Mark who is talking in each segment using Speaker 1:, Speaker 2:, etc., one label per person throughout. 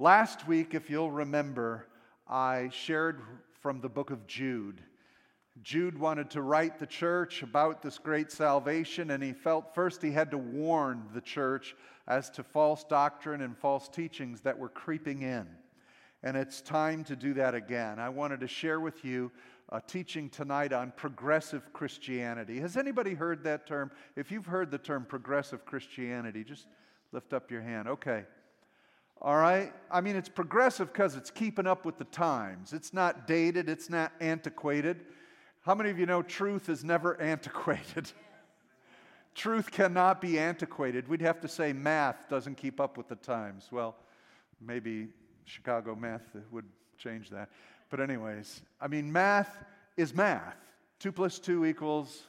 Speaker 1: Last week, if you'll remember, I shared from the book of Jude. Jude wanted to write the church about this great salvation, and he felt first he had to warn the church as to false doctrine and false teachings that were creeping in. And it's time to do that again. I wanted to share with you a teaching tonight on progressive Christianity. Has anybody heard that term? If you've heard the term progressive Christianity, just lift up your hand. Okay. All right? I mean, it's progressive because it's keeping up with the times. It's not dated, it's not antiquated. How many of you know truth is never antiquated? truth cannot be antiquated. We'd have to say math doesn't keep up with the times. Well, maybe Chicago math would change that. But, anyways, I mean, math is math. Two plus two equals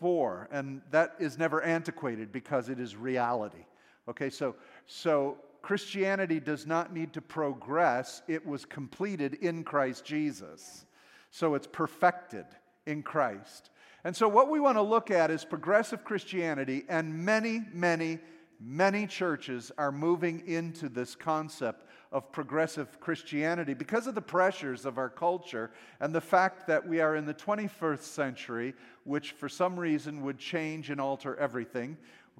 Speaker 1: four. And that is never antiquated because it is reality. Okay, so, so Christianity does not need to progress, it was completed in Christ Jesus. So it's perfected in Christ. And so, what we want to look at is progressive Christianity, and many, many, many churches are moving into this concept of progressive Christianity because of the pressures of our culture and the fact that we are in the 21st century, which for some reason would change and alter everything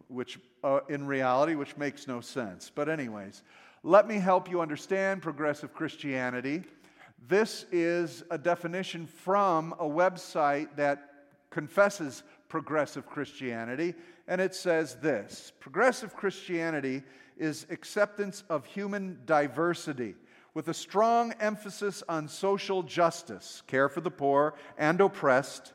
Speaker 1: which uh, in reality, which makes no sense. But, anyways, let me help you understand progressive Christianity. This is a definition from a website that confesses progressive Christianity, and it says this Progressive Christianity is acceptance of human diversity with a strong emphasis on social justice, care for the poor and oppressed,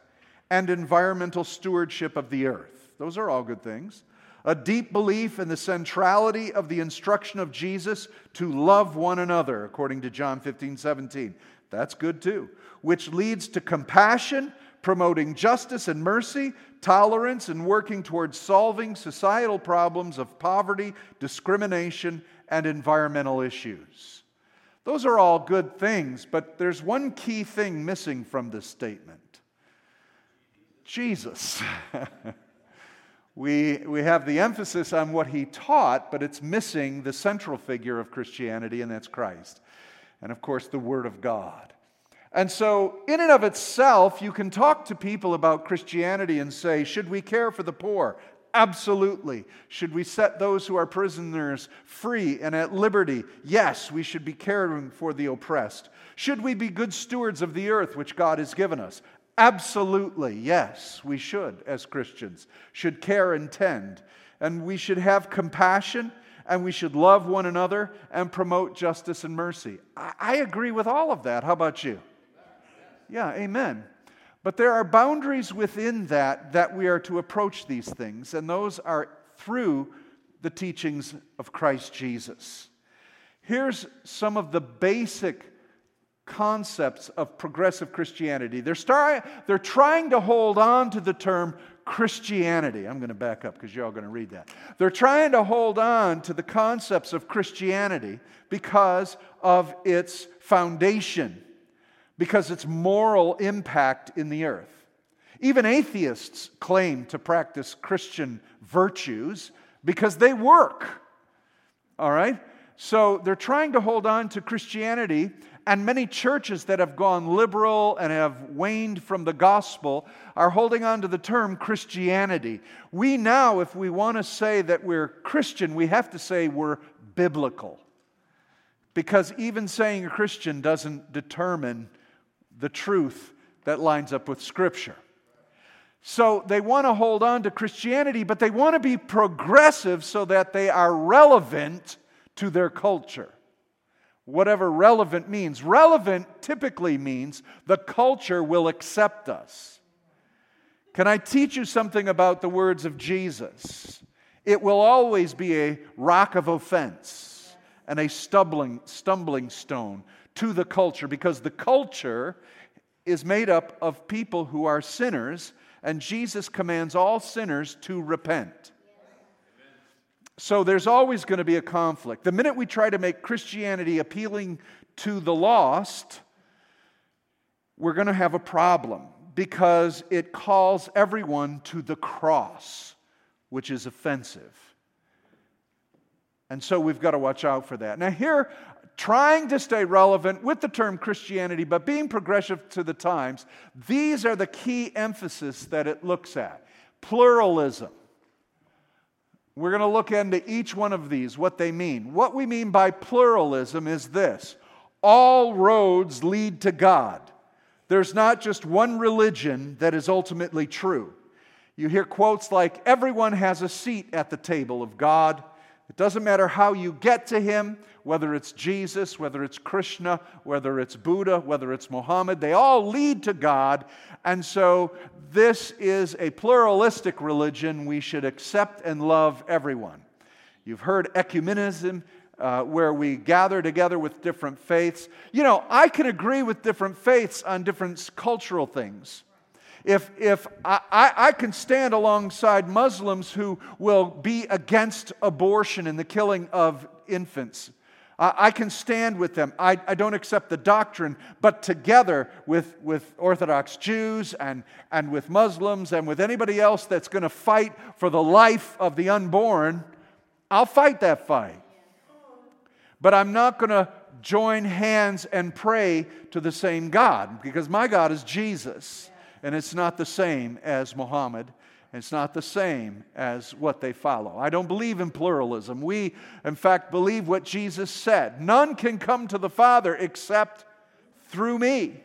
Speaker 1: and environmental stewardship of the earth. Those are all good things a deep belief in the centrality of the instruction of Jesus to love one another, according to John 15, 17. That's good too. Which leads to compassion, promoting justice and mercy, tolerance, and working towards solving societal problems of poverty, discrimination, and environmental issues. Those are all good things, but there's one key thing missing from this statement Jesus. we, we have the emphasis on what he taught, but it's missing the central figure of Christianity, and that's Christ. And of course, the Word of God. And so, in and of itself, you can talk to people about Christianity and say, should we care for the poor? Absolutely. Should we set those who are prisoners free and at liberty? Yes, we should be caring for the oppressed. Should we be good stewards of the earth which God has given us? Absolutely, yes, we should, as Christians, should care and tend. And we should have compassion and we should love one another and promote justice and mercy. I, I agree with all of that. How about you? Yeah, amen. But there are boundaries within that that we are to approach these things, and those are through the teachings of Christ Jesus. Here's some of the basic concepts of progressive Christianity. They're, start, they're trying to hold on to the term Christianity. I'm going to back up because you're all going to read that. They're trying to hold on to the concepts of Christianity because of its foundation, because its moral impact in the earth. Even atheists claim to practice Christian virtues because they work. All right? So they're trying to hold on to Christianity and many churches that have gone liberal and have waned from the gospel are holding on to the term Christianity. We now, if we want to say that we're Christian, we have to say we're biblical. Because even saying a Christian doesn't determine the truth that lines up with Scripture. So they want to hold on to Christianity, but they want to be progressive so that they are relevant to their culture whatever relevant means. Relevant typically means the culture will accept us. Can I teach you something about the words of Jesus? It will always be a rock of offense and a stumbling, stumbling stone to the culture because the culture is made up of people who are sinners, and Jesus commands all sinners to repent. So there's always going to be a conflict. The minute we try to make Christianity appealing to the lost, we're going to have a problem because it calls everyone to the cross, which is offensive. And so we've got to watch out for that. Now, here, trying to stay relevant with the term Christianity, but being progressive to the times, these are the key emphasis that it looks at pluralism. We're going to look into each one of these, what they mean. What we mean by pluralism is this all roads lead to God. There's not just one religion that is ultimately true. You hear quotes like, Everyone has a seat at the table of God. Doesn't matter how you get to Him, whether it's Jesus, whether it's Krishna, whether it's Buddha, whether it's Muhammad, they all lead to God. And so, this is a pluralistic religion. We should accept and love everyone. You've heard ecumenism, uh, where we gather together with different faiths. You know, I can agree with different faiths on different cultural things. If, if I, I, can stand alongside Muslims who will be against abortion and the killing of infants, I, I can stand with them. I, I don't accept the doctrine, but together with, with Orthodox Jews and, and with Muslims and with anybody else that's going to fight for the life of the unborn, I'll fight that fight. But I'm not going to join hands and pray to the same God because my God is Jesus and it's not the same as Muhammad. It's not the same as what they follow. I don't believe in pluralism. We, in fact, believe what Jesus said none can come to the Father except through me.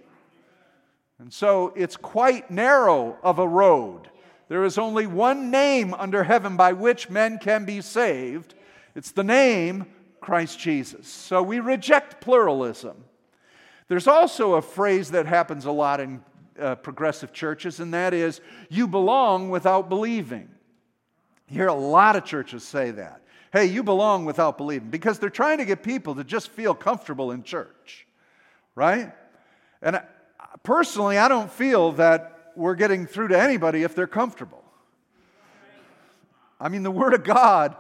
Speaker 1: And so it's quite narrow of a road. There is only one name under heaven by which men can be saved. It's the name Christ Jesus. So we reject pluralism. There's also a phrase that happens a lot in uh, progressive churches, and that is, you belong without believing. You hear a lot of churches say that. Hey, you belong without believing, because they're trying to get people to just feel comfortable in church, right? And I, personally, I don't feel that we're getting through to anybody if they're comfortable. I mean, the Word of God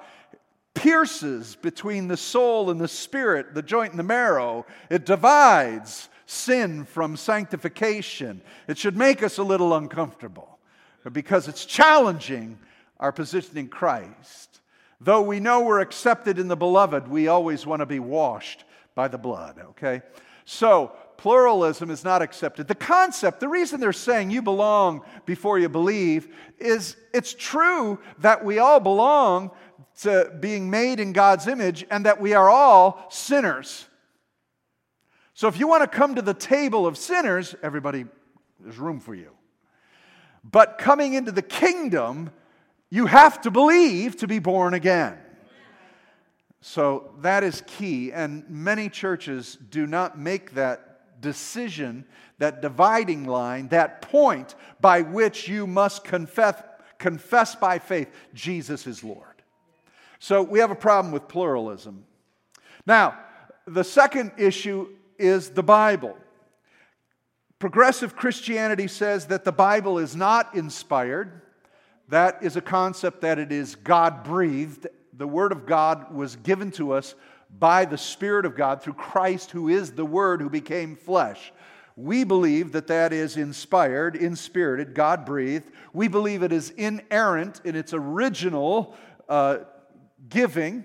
Speaker 1: pierces between the soul and the spirit, the joint and the marrow. It divides sin from sanctification. It should make us a little uncomfortable because it's challenging our position in Christ. Though we know we're accepted in the beloved, we always want to be washed by the blood, okay? So, pluralism is not accepted. The concept, the reason they're saying you belong before you believe, is it's true that we all belong to being made in God's image and that we are all sinners. So if you want to come to the table of sinners, everybody, there's room for you. But coming into the kingdom, you have to believe to be born again. So that is key. And many churches do not make that decision, that dividing line, that point by which you must confess, confess by faith Jesus is Lord. So we have a problem with pluralism. Now, the second issue is the Bible. Progressive Christianity says that the Bible is not inspired. That is a concept that it is God breathed. The Word of God was given to us by the Spirit of God through Christ, who is the Word who became flesh. We believe that that is inspired, inspirited, God breathed. We believe it is inerrant in its original uh, giving.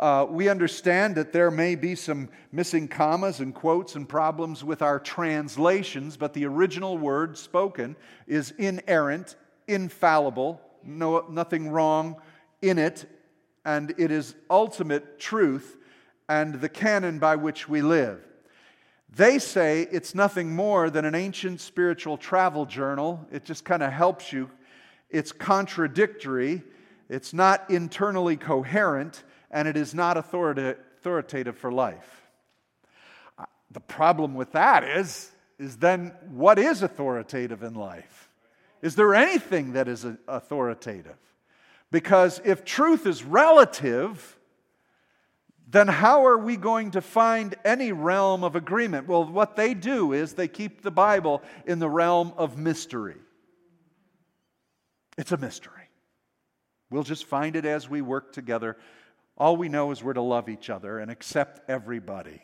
Speaker 1: Uh, we understand that there may be some missing commas and quotes and problems with our translations, but the original word spoken is inerrant, infallible, no, nothing wrong in it, and it is ultimate truth and the canon by which we live. They say it's nothing more than an ancient spiritual travel journal. It just kind of helps you. It's contradictory, it's not internally coherent and it is not authoritative for life. Uh, the problem with that is, is then what is authoritative in life? Is there anything that is authoritative? Because if truth is relative, then how are we going to find any realm of agreement? Well, what they do is they keep the Bible in the realm of mystery. It's a mystery. We'll just find it as we work together all we know is we're to love each other and accept everybody.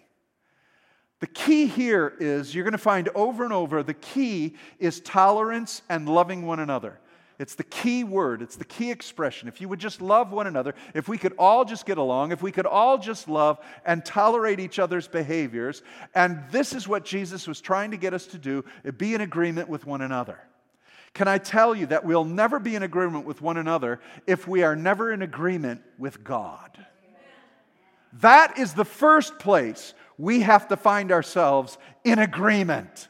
Speaker 1: The key here is you're going to find over and over the key is tolerance and loving one another. It's the key word, it's the key expression. If you would just love one another, if we could all just get along, if we could all just love and tolerate each other's behaviors, and this is what Jesus was trying to get us to do be in agreement with one another. Can I tell you that we'll never be in agreement with one another if we are never in agreement with God? That is the first place we have to find ourselves in agreement.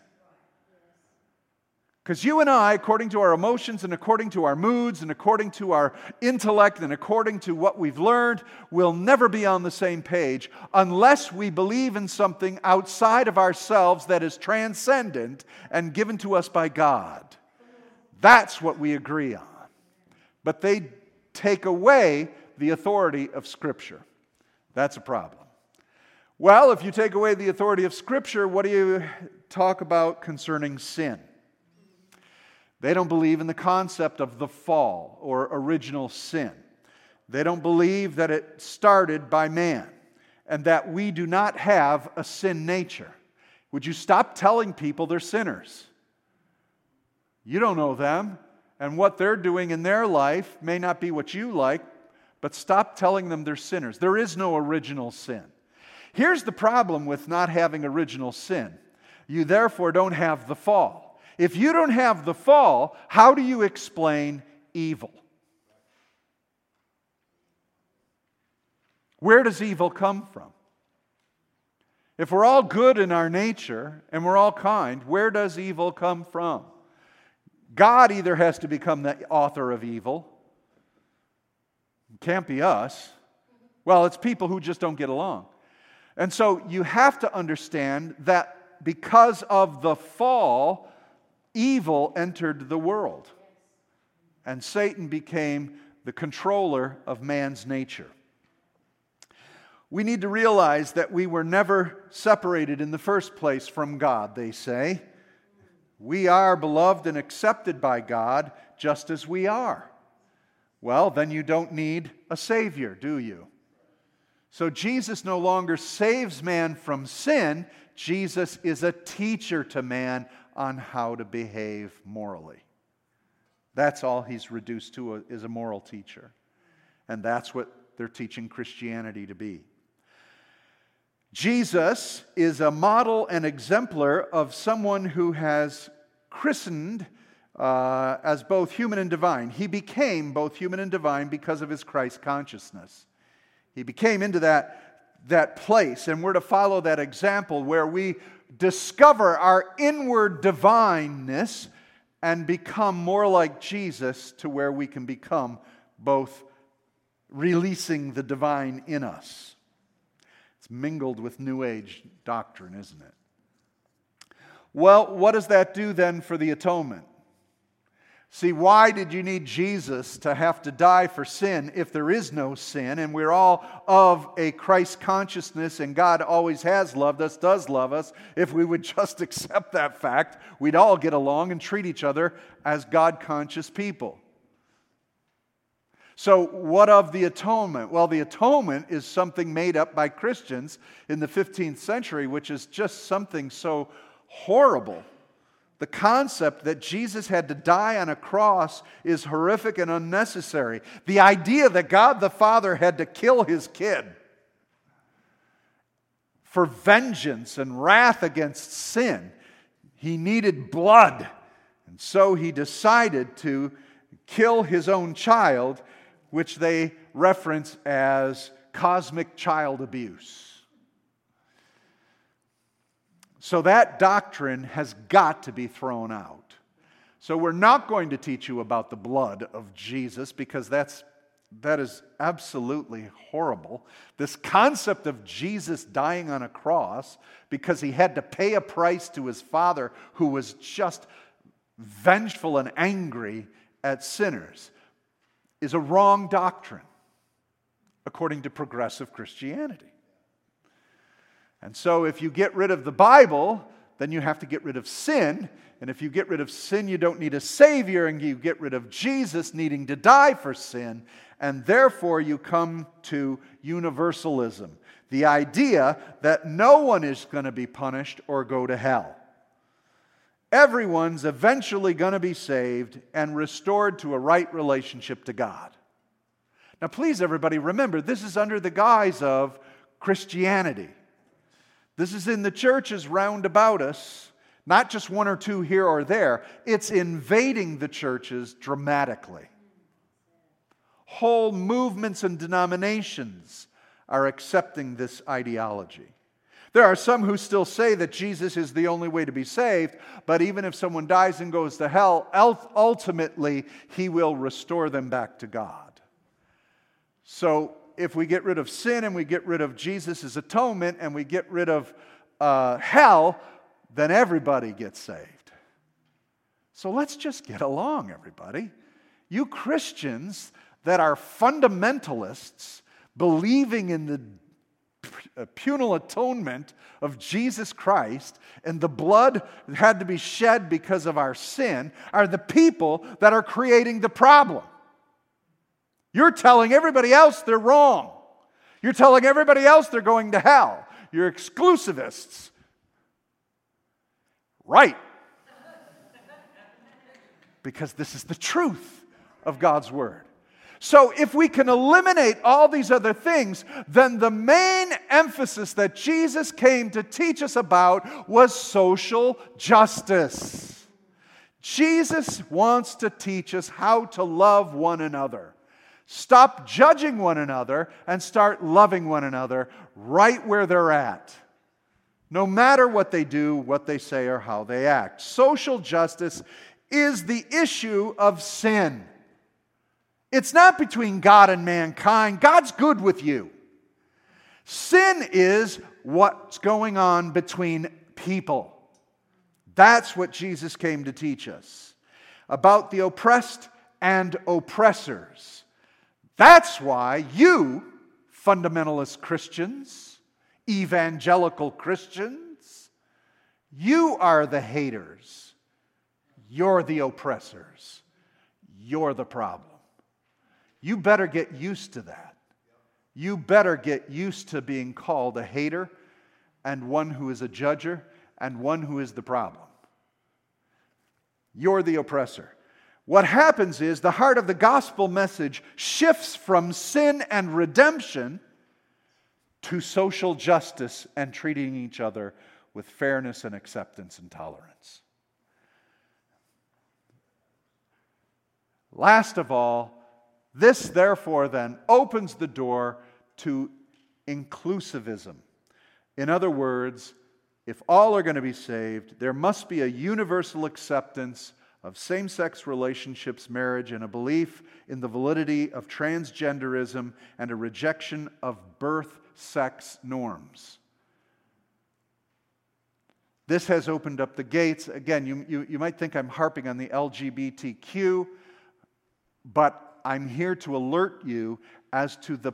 Speaker 1: Because you and I, according to our emotions and according to our moods and according to our intellect and according to what we've learned, will never be on the same page unless we believe in something outside of ourselves that is transcendent and given to us by God. That's what we agree on. But they take away the authority of Scripture. That's a problem. Well, if you take away the authority of Scripture, what do you talk about concerning sin? They don't believe in the concept of the fall or original sin. They don't believe that it started by man and that we do not have a sin nature. Would you stop telling people they're sinners? You don't know them, and what they're doing in their life may not be what you like, but stop telling them they're sinners. There is no original sin. Here's the problem with not having original sin you therefore don't have the fall. If you don't have the fall, how do you explain evil? Where does evil come from? If we're all good in our nature and we're all kind, where does evil come from? God either has to become the author of evil, it can't be us. Well, it's people who just don't get along. And so you have to understand that because of the fall, evil entered the world. And Satan became the controller of man's nature. We need to realize that we were never separated in the first place from God, they say. We are beloved and accepted by God just as we are. Well, then you don't need a Savior, do you? So Jesus no longer saves man from sin. Jesus is a teacher to man on how to behave morally. That's all he's reduced to is a moral teacher. And that's what they're teaching Christianity to be. Jesus is a model and exemplar of someone who has christened uh, as both human and divine. He became both human and divine because of his Christ consciousness. He became into that, that place, and we're to follow that example where we discover our inward divineness and become more like Jesus to where we can become both releasing the divine in us. It's mingled with New Age doctrine, isn't it? Well, what does that do then for the atonement? See, why did you need Jesus to have to die for sin if there is no sin? And we're all of a Christ consciousness, and God always has loved us, does love us. If we would just accept that fact, we'd all get along and treat each other as God conscious people. So, what of the atonement? Well, the atonement is something made up by Christians in the 15th century, which is just something so horrible. The concept that Jesus had to die on a cross is horrific and unnecessary. The idea that God the Father had to kill his kid for vengeance and wrath against sin, he needed blood. And so he decided to kill his own child which they reference as cosmic child abuse. So that doctrine has got to be thrown out. So we're not going to teach you about the blood of Jesus because that's that is absolutely horrible. This concept of Jesus dying on a cross because he had to pay a price to his father who was just vengeful and angry at sinners is a wrong doctrine according to progressive Christianity. And so, if you get rid of the Bible, then you have to get rid of sin. And if you get rid of sin, you don't need a Savior, and you get rid of Jesus needing to die for sin. And therefore, you come to universalism the idea that no one is going to be punished or go to hell. Everyone's eventually going to be saved and restored to a right relationship to God. Now, please, everybody, remember this is under the guise of Christianity. This is in the churches round about us, not just one or two here or there. It's invading the churches dramatically. Whole movements and denominations are accepting this ideology. There are some who still say that Jesus is the only way to be saved, but even if someone dies and goes to hell, ultimately he will restore them back to God. So if we get rid of sin and we get rid of Jesus' atonement and we get rid of uh, hell, then everybody gets saved. So let's just get along, everybody. You Christians that are fundamentalists, believing in the penal atonement of Jesus Christ and the blood that had to be shed because of our sin are the people that are creating the problem. You're telling everybody else they're wrong. You're telling everybody else they're going to hell. You're exclusivists. Right. Because this is the truth of God's Word. So, if we can eliminate all these other things, then the main emphasis that Jesus came to teach us about was social justice. Jesus wants to teach us how to love one another. Stop judging one another and start loving one another right where they're at. No matter what they do, what they say, or how they act. Social justice is the issue of sin. It's not between God and mankind. God's good with you. Sin is what's going on between people. That's what Jesus came to teach us about the oppressed and oppressors. That's why you, fundamentalist Christians, evangelical Christians, you are the haters. You're the oppressors. You're the problem. You better get used to that. You better get used to being called a hater and one who is a judger and one who is the problem. You're the oppressor. What happens is the heart of the gospel message shifts from sin and redemption to social justice and treating each other with fairness and acceptance and tolerance. Last of all, this, therefore, then opens the door to inclusivism. In other words, if all are going to be saved, there must be a universal acceptance of same sex relationships, marriage, and a belief in the validity of transgenderism and a rejection of birth sex norms. This has opened up the gates. Again, you, you, you might think I'm harping on the LGBTQ, but I'm here to alert you as to the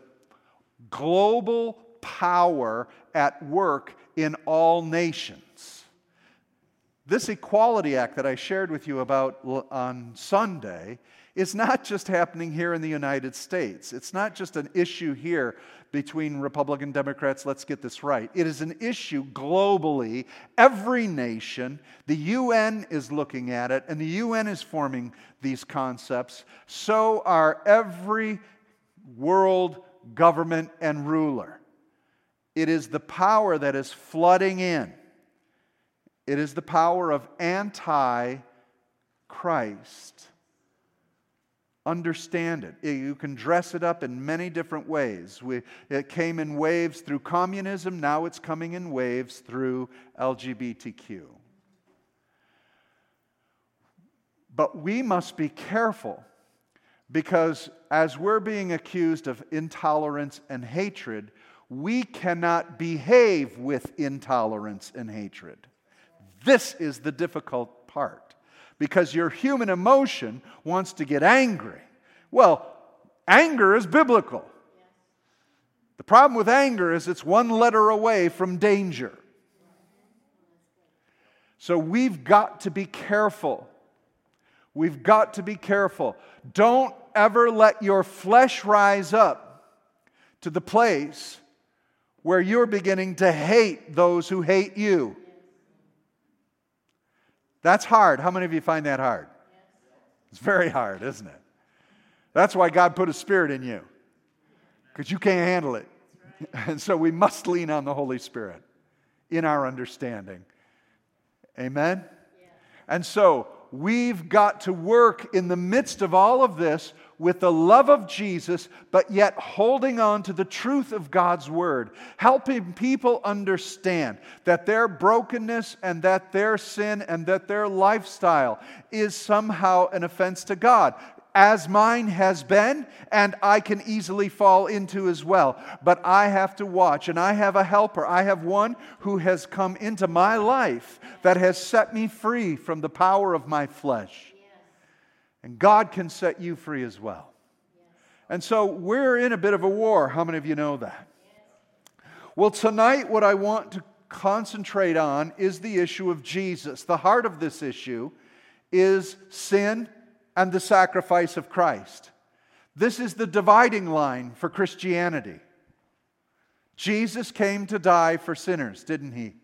Speaker 1: global power at work in all nations. This Equality Act that I shared with you about on Sunday is not just happening here in the United States. It's not just an issue here between Republican Democrats. Let's get this right. It is an issue globally. Every nation, the UN is looking at it, and the UN is forming these concepts. So are every world government and ruler. It is the power that is flooding in. It is the power of anti Christ understand it. You can dress it up in many different ways. We, it came in waves through communism, now it's coming in waves through LGBTQ. But we must be careful because as we're being accused of intolerance and hatred, we cannot behave with intolerance and hatred. This is the difficult part because your human emotion wants to get angry. Well, anger is biblical. The problem with anger is it's one letter away from danger. So we've got to be careful. We've got to be careful. Don't ever let your flesh rise up to the place where you're beginning to hate those who hate you. That's hard. How many of you find that hard? It's very hard, isn't it? That's why God put a spirit in you, because you can't handle it. And so we must lean on the Holy Spirit in our understanding. Amen? And so we've got to work in the midst of all of this with the love of Jesus, but yet holding on to the truth of God's word, helping people understand that their brokenness and that their sin and that their lifestyle is somehow an offense to God as mine has been, and I can easily fall into as well. But I have to watch, and I have a helper. I have one who has come into my life that has set me free from the power of my flesh. And God can set you free as well. And so we're in a bit of a war. How many of you know that? Well, tonight, what I want to concentrate on is the issue of Jesus. The heart of this issue is sin and the sacrifice of Christ. This is the dividing line for Christianity. Jesus came to die for sinners, didn't he?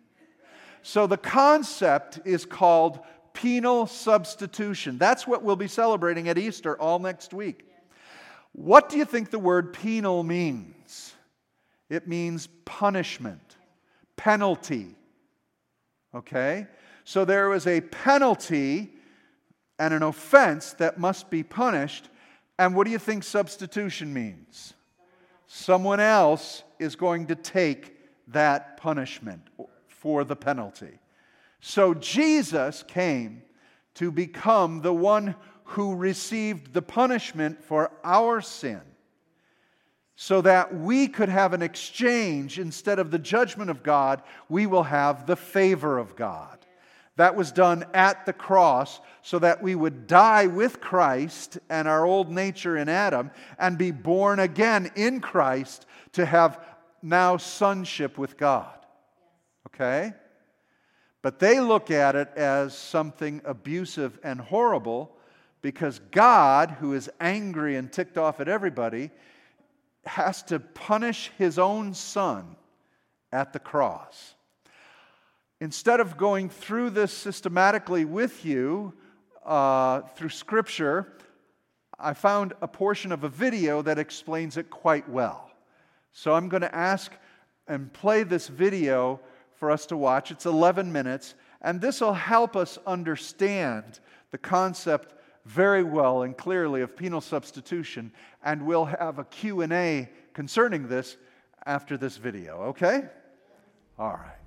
Speaker 1: So the concept is called penal substitution. That's what we'll be celebrating at Easter all next week. What do you think the word penal means? It means punishment, penalty. Okay? So there was a penalty and an offense that must be punished. And what do you think substitution means? Someone else is going to take that punishment for the penalty. So Jesus came to become the one who received the punishment for our sin so that we could have an exchange instead of the judgment of God, we will have the favor of God. That was done at the cross so that we would die with Christ and our old nature in Adam and be born again in Christ to have now sonship with God. Okay? But they look at it as something abusive and horrible because God, who is angry and ticked off at everybody, has to punish his own son at the cross instead of going through this systematically with you uh, through Scripture, I found a portion of a video that explains it quite well. So I'm going to ask and play this video for us to watch. It's 11 minutes, and this will help us understand the concept very well and clearly of penal substitution, and we'll have a Q&A concerning this after this video, okay? All right.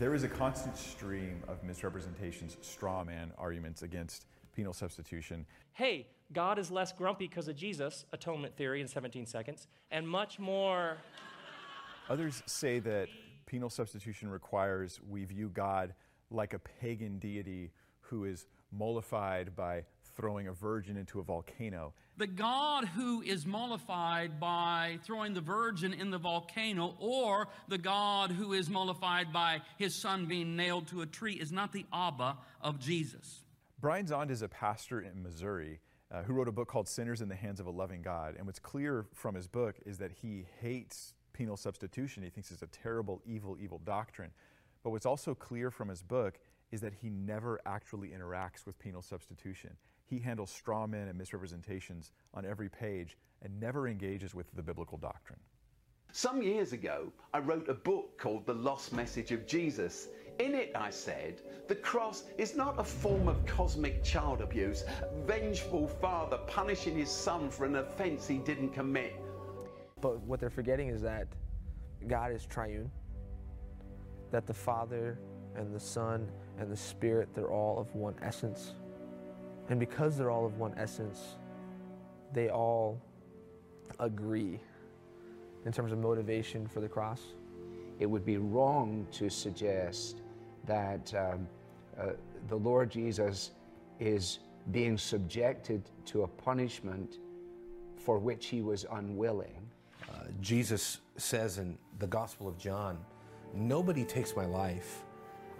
Speaker 2: There is a constant stream of misrepresentations, straw man arguments against penal substitution.
Speaker 3: Hey, God is less grumpy because of Jesus, atonement theory in 17 seconds, and much more.
Speaker 2: Others say that penal substitution requires we view God like a pagan deity who is mollified by throwing a virgin into a volcano
Speaker 4: the God who is mollified by throwing the virgin in the volcano, or the God who is mollified by his son being nailed to a tree, is not the Abba of Jesus.
Speaker 2: Brian Zahnd is a pastor in Missouri uh, who wrote a book called Sinners in the Hands of a Loving God. And what's clear from his book is that he hates penal substitution. He thinks it's a terrible, evil, evil doctrine. But what's also clear from his book is that he never actually interacts with penal substitution he handles straw men and misrepresentations on every page and never engages with the biblical doctrine.
Speaker 5: Some years ago, I wrote a book called The Lost Message of Jesus. In it, I said, the cross is not a form of cosmic child abuse, vengeful father punishing his son for an offense he didn't commit.
Speaker 6: But what they're forgetting is that God is triune, that the Father and the Son and the Spirit, they're all of one essence. And because they're all of one essence, they all agree in terms of motivation for the cross.
Speaker 7: It would be wrong to suggest that um, uh, the Lord Jesus is being subjected to a punishment for which he was unwilling.
Speaker 8: Uh, Jesus says in the Gospel of John, Nobody takes my life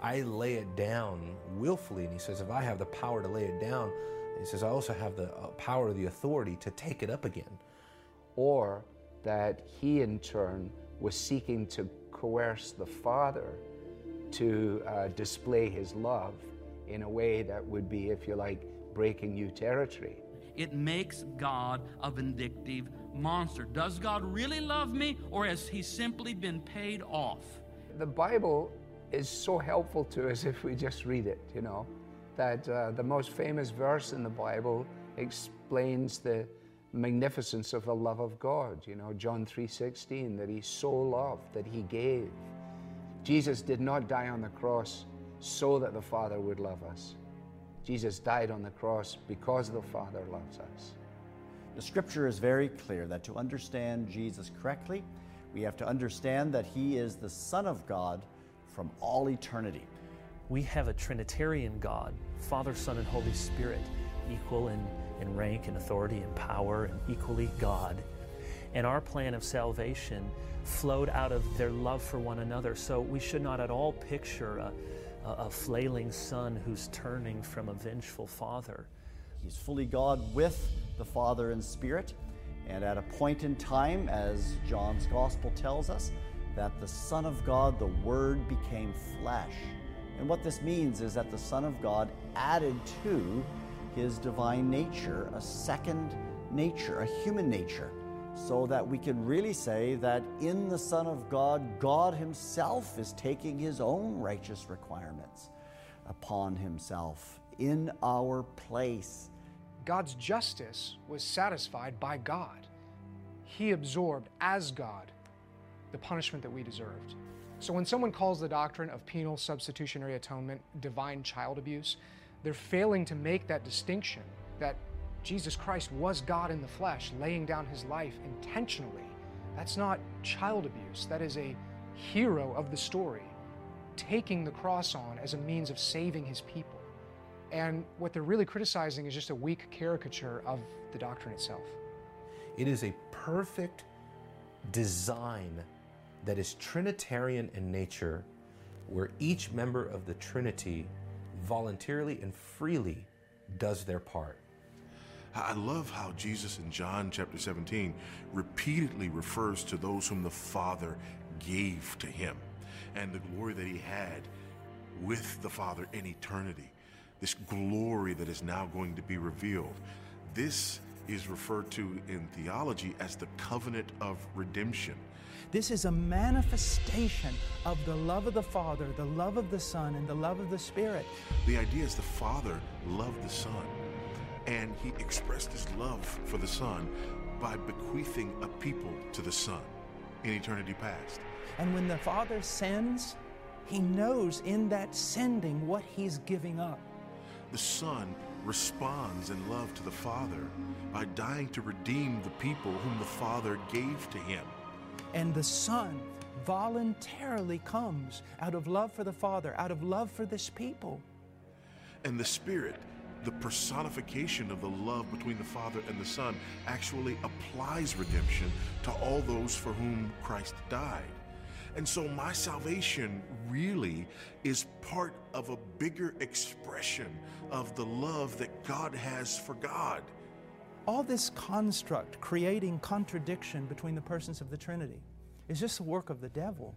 Speaker 8: I lay it down willfully. And he says, if I have the power to lay it down, he says, I also have the uh, power, the authority to take it up again.
Speaker 7: Or that he in turn was seeking to coerce the Father to uh, display his love in a way that would be, if you like, breaking new territory.
Speaker 4: It makes God a vindictive monster. Does God really love me, or has he simply been paid off?
Speaker 7: The Bible is so helpful to us if we just read it, you know. That uh, the most famous verse in the Bible explains the magnificence of the love of God, you know, John 3:16 that he so loved that he gave. Jesus did not die on the cross so that the Father would love us. Jesus died on the cross because the Father loves us.
Speaker 9: The scripture is very clear that to understand Jesus correctly, we have to understand that he is the Son of God from all eternity.
Speaker 10: We have a Trinitarian God, Father, Son, and Holy Spirit, equal in, in rank and authority and power, and equally God. And our plan of salvation flowed out of their love for one another. So we should not at all picture a, a, a flailing son who's turning from a vengeful father.
Speaker 9: He's fully God with the Father and Spirit. And at a point in time, as John's Gospel tells us, that the Son of God, the Word, became flesh. And what this means is that the Son of God added to his divine nature a second nature, a human nature, so that we can really say that in the Son of God, God Himself is taking His own righteous requirements upon Himself in our place.
Speaker 11: God's justice was satisfied by God. He absorbed as God the punishment that we deserved. So when someone calls the doctrine of penal substitutionary atonement divine child abuse, they're failing to make that distinction that Jesus Christ was God in the flesh, laying down his life intentionally. That's not child abuse, that is a hero of the story, taking the cross on as a means of saving his people. And what they're really criticizing is just a weak caricature of the doctrine itself.
Speaker 8: It is a perfect design that is Trinitarian in nature, where each member of the Trinity voluntarily and freely does their part.
Speaker 12: I love how Jesus in John chapter 17 repeatedly refers to those whom the Father gave to him and the glory that he had with the Father in eternity. This glory that is now going to be revealed. This is referred to in theology as the covenant of redemption.
Speaker 13: This is a manifestation of the love of the Father, the love of the Son, and the love of the Spirit.
Speaker 12: The idea is the Father loved the Son, and he expressed his love for the Son by bequeathing a people to the Son in eternity past.
Speaker 13: And when the Father sends, he knows in that sending what he's giving up.
Speaker 12: The Son responds in love to the Father by dying to redeem the people whom the Father gave to him.
Speaker 13: And the Son voluntarily comes out of love for the Father, out of love for this people.
Speaker 12: And the Spirit, the personification of the love between the Father and the Son, actually applies redemption to all those for whom Christ died. And so my salvation really is part of a bigger expression of the love that God has for God.
Speaker 13: All this construct creating contradiction between the persons of the Trinity is just the work of the devil.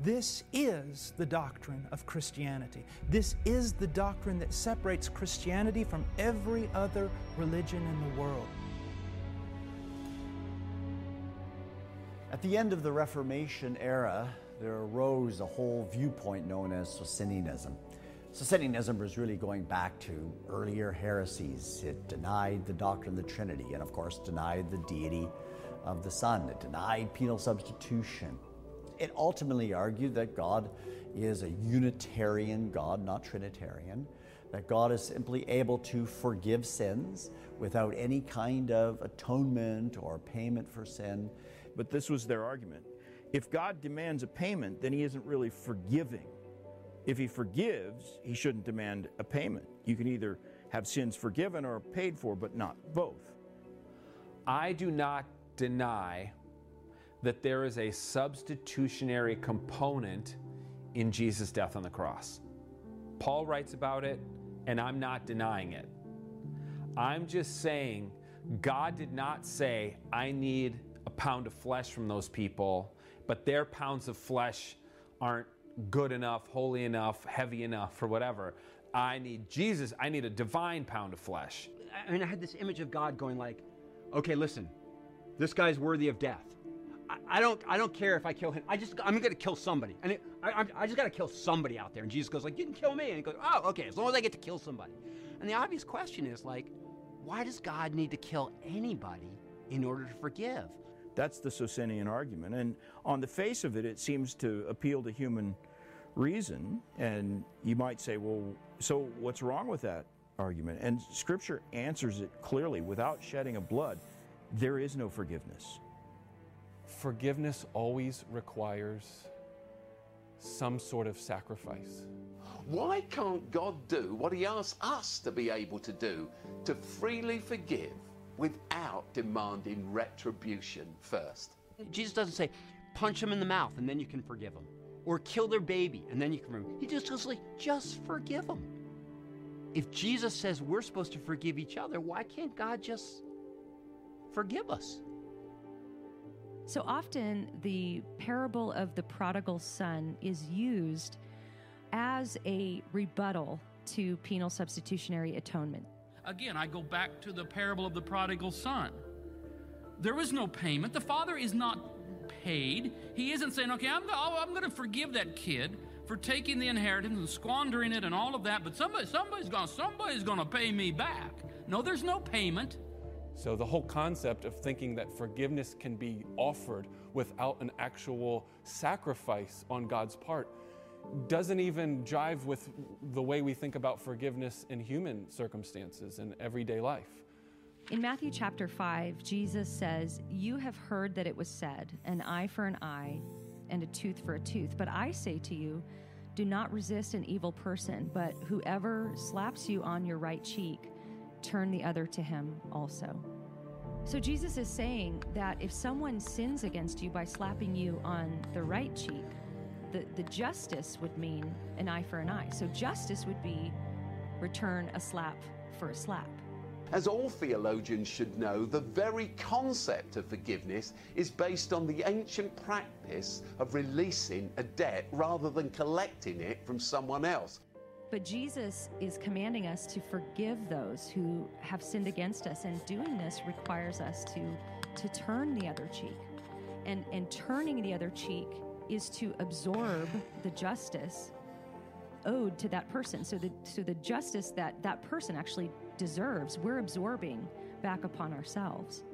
Speaker 13: This is the doctrine of Christianity. This is the doctrine that separates Christianity from every other religion in the world.
Speaker 9: At the end of the Reformation era, there arose a whole viewpoint known as Socinianism. Socinianism was really going back to earlier heresies. It denied the doctrine of the Trinity and, of course, denied the deity of the Son. It denied penal substitution. It ultimately argued that God is a Unitarian God, not Trinitarian, that God is simply able to forgive sins without any kind of atonement or payment for sin.
Speaker 14: But this was their argument. If God demands a payment, then he isn't really forgiving. If he forgives, he shouldn't demand a payment. You can either have sins forgiven or paid for, but not both.
Speaker 15: I do not deny that there is a substitutionary component in Jesus' death on the cross. Paul writes about it, and I'm not denying it. I'm just saying God did not say, I need a pound of flesh from those people, but their pounds of flesh aren't good enough, holy enough, heavy enough, or whatever. I need Jesus. I need a divine pound of flesh.
Speaker 16: I mean, I had this image of God going like, okay, listen, this guy's worthy of death. I, I don't, I don't care if I kill him. I just, I'm going to kill somebody, and it, I, I, I just got to kill somebody out there. And Jesus goes like, you can kill me, and he goes, oh, okay, as long as I get to kill somebody. And the obvious question is like, why does God need to kill anybody in order to forgive?
Speaker 14: That's the Socinian argument. And on the face of it, it seems to appeal to human reason. And you might say, well, so what's wrong with that argument? And Scripture answers it clearly without shedding of blood. There is no forgiveness.
Speaker 15: Forgiveness always requires some sort of sacrifice.
Speaker 5: Why can't God do what He asks us to be able to do to freely forgive without demanding retribution first?
Speaker 16: Jesus doesn't say, punch him in the mouth and then you can forgive him, or kill their baby and then you can forgive him. He just goes like, just forgive them. If Jesus says we're supposed to forgive each other, why can't God just forgive us?
Speaker 17: So often, the parable of the prodigal son is used as a rebuttal to penal substitutionary atonement.
Speaker 4: Again, I go back to the parable of the prodigal son. There was no payment. The father is not paid. He isn't saying, okay, I'm, I'm going to forgive that kid for taking the inheritance and squandering it and all of that, but somebody, somebody's going somebody's going to pay me back. No, there's no payment.
Speaker 15: So the whole concept of thinking that forgiveness can be offered without an actual sacrifice on God's part doesn't even jive with the way we think about forgiveness in human circumstances and everyday life.
Speaker 17: In Matthew chapter 5, Jesus says, You have heard that it was said, an eye for an eye and a tooth for a tooth. But I say to you, do not resist an evil person, but whoever slaps you on your right cheek, turn the other to him also. So Jesus is saying that if someone sins against you by slapping you on the right cheek, the, the justice would mean an eye for an eye. So justice would be return a slap for a slap.
Speaker 5: As all theologians should know, the very concept of forgiveness is based on the ancient practice of releasing a debt rather than collecting it from someone else.
Speaker 17: But Jesus is commanding us to forgive those who have sinned against us, and doing this requires us to, to turn the other cheek. And, and turning the other cheek is to absorb the justice owed to that person. So the, so the justice that that person actually deserves, we're absorbing back upon ourselves.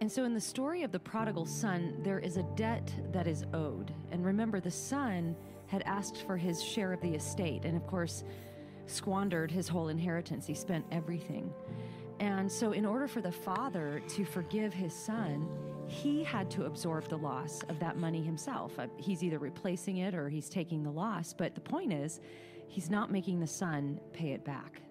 Speaker 17: And so in the story of the prodigal son, there is a debt that is owed. And remember, the son had asked for his share of the estate, and of course, squandered his whole inheritance. He spent everything. And so, in order for the father to forgive his son, he had to absorb the loss of that money himself. Uh, He's either replacing it or he's taking the loss. But the point is, he's not making the son pay it back.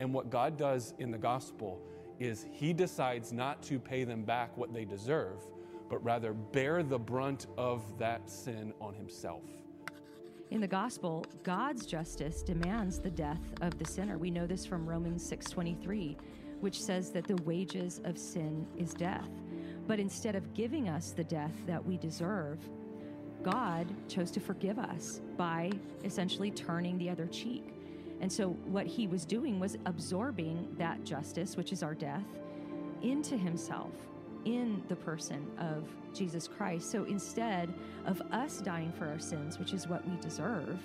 Speaker 15: And what God does in the gospel is He decides not to pay them back what they deserve, but rather bear the brunt of that sin on Himself.
Speaker 17: In the gospel, God's justice demands the death of the sinner. We know this from Romans 6:23, which says that the wages of sin is death. But instead of giving us the death that we deserve, God chose to forgive us by essentially turning the other cheek. And so what he was doing was absorbing that justice, which is our death, into himself in the person of Jesus Christ. So instead of us dying for our sins, which is what we deserve,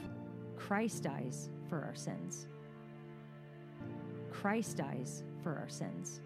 Speaker 17: Christ dies for our sins. Christ dies for our sins.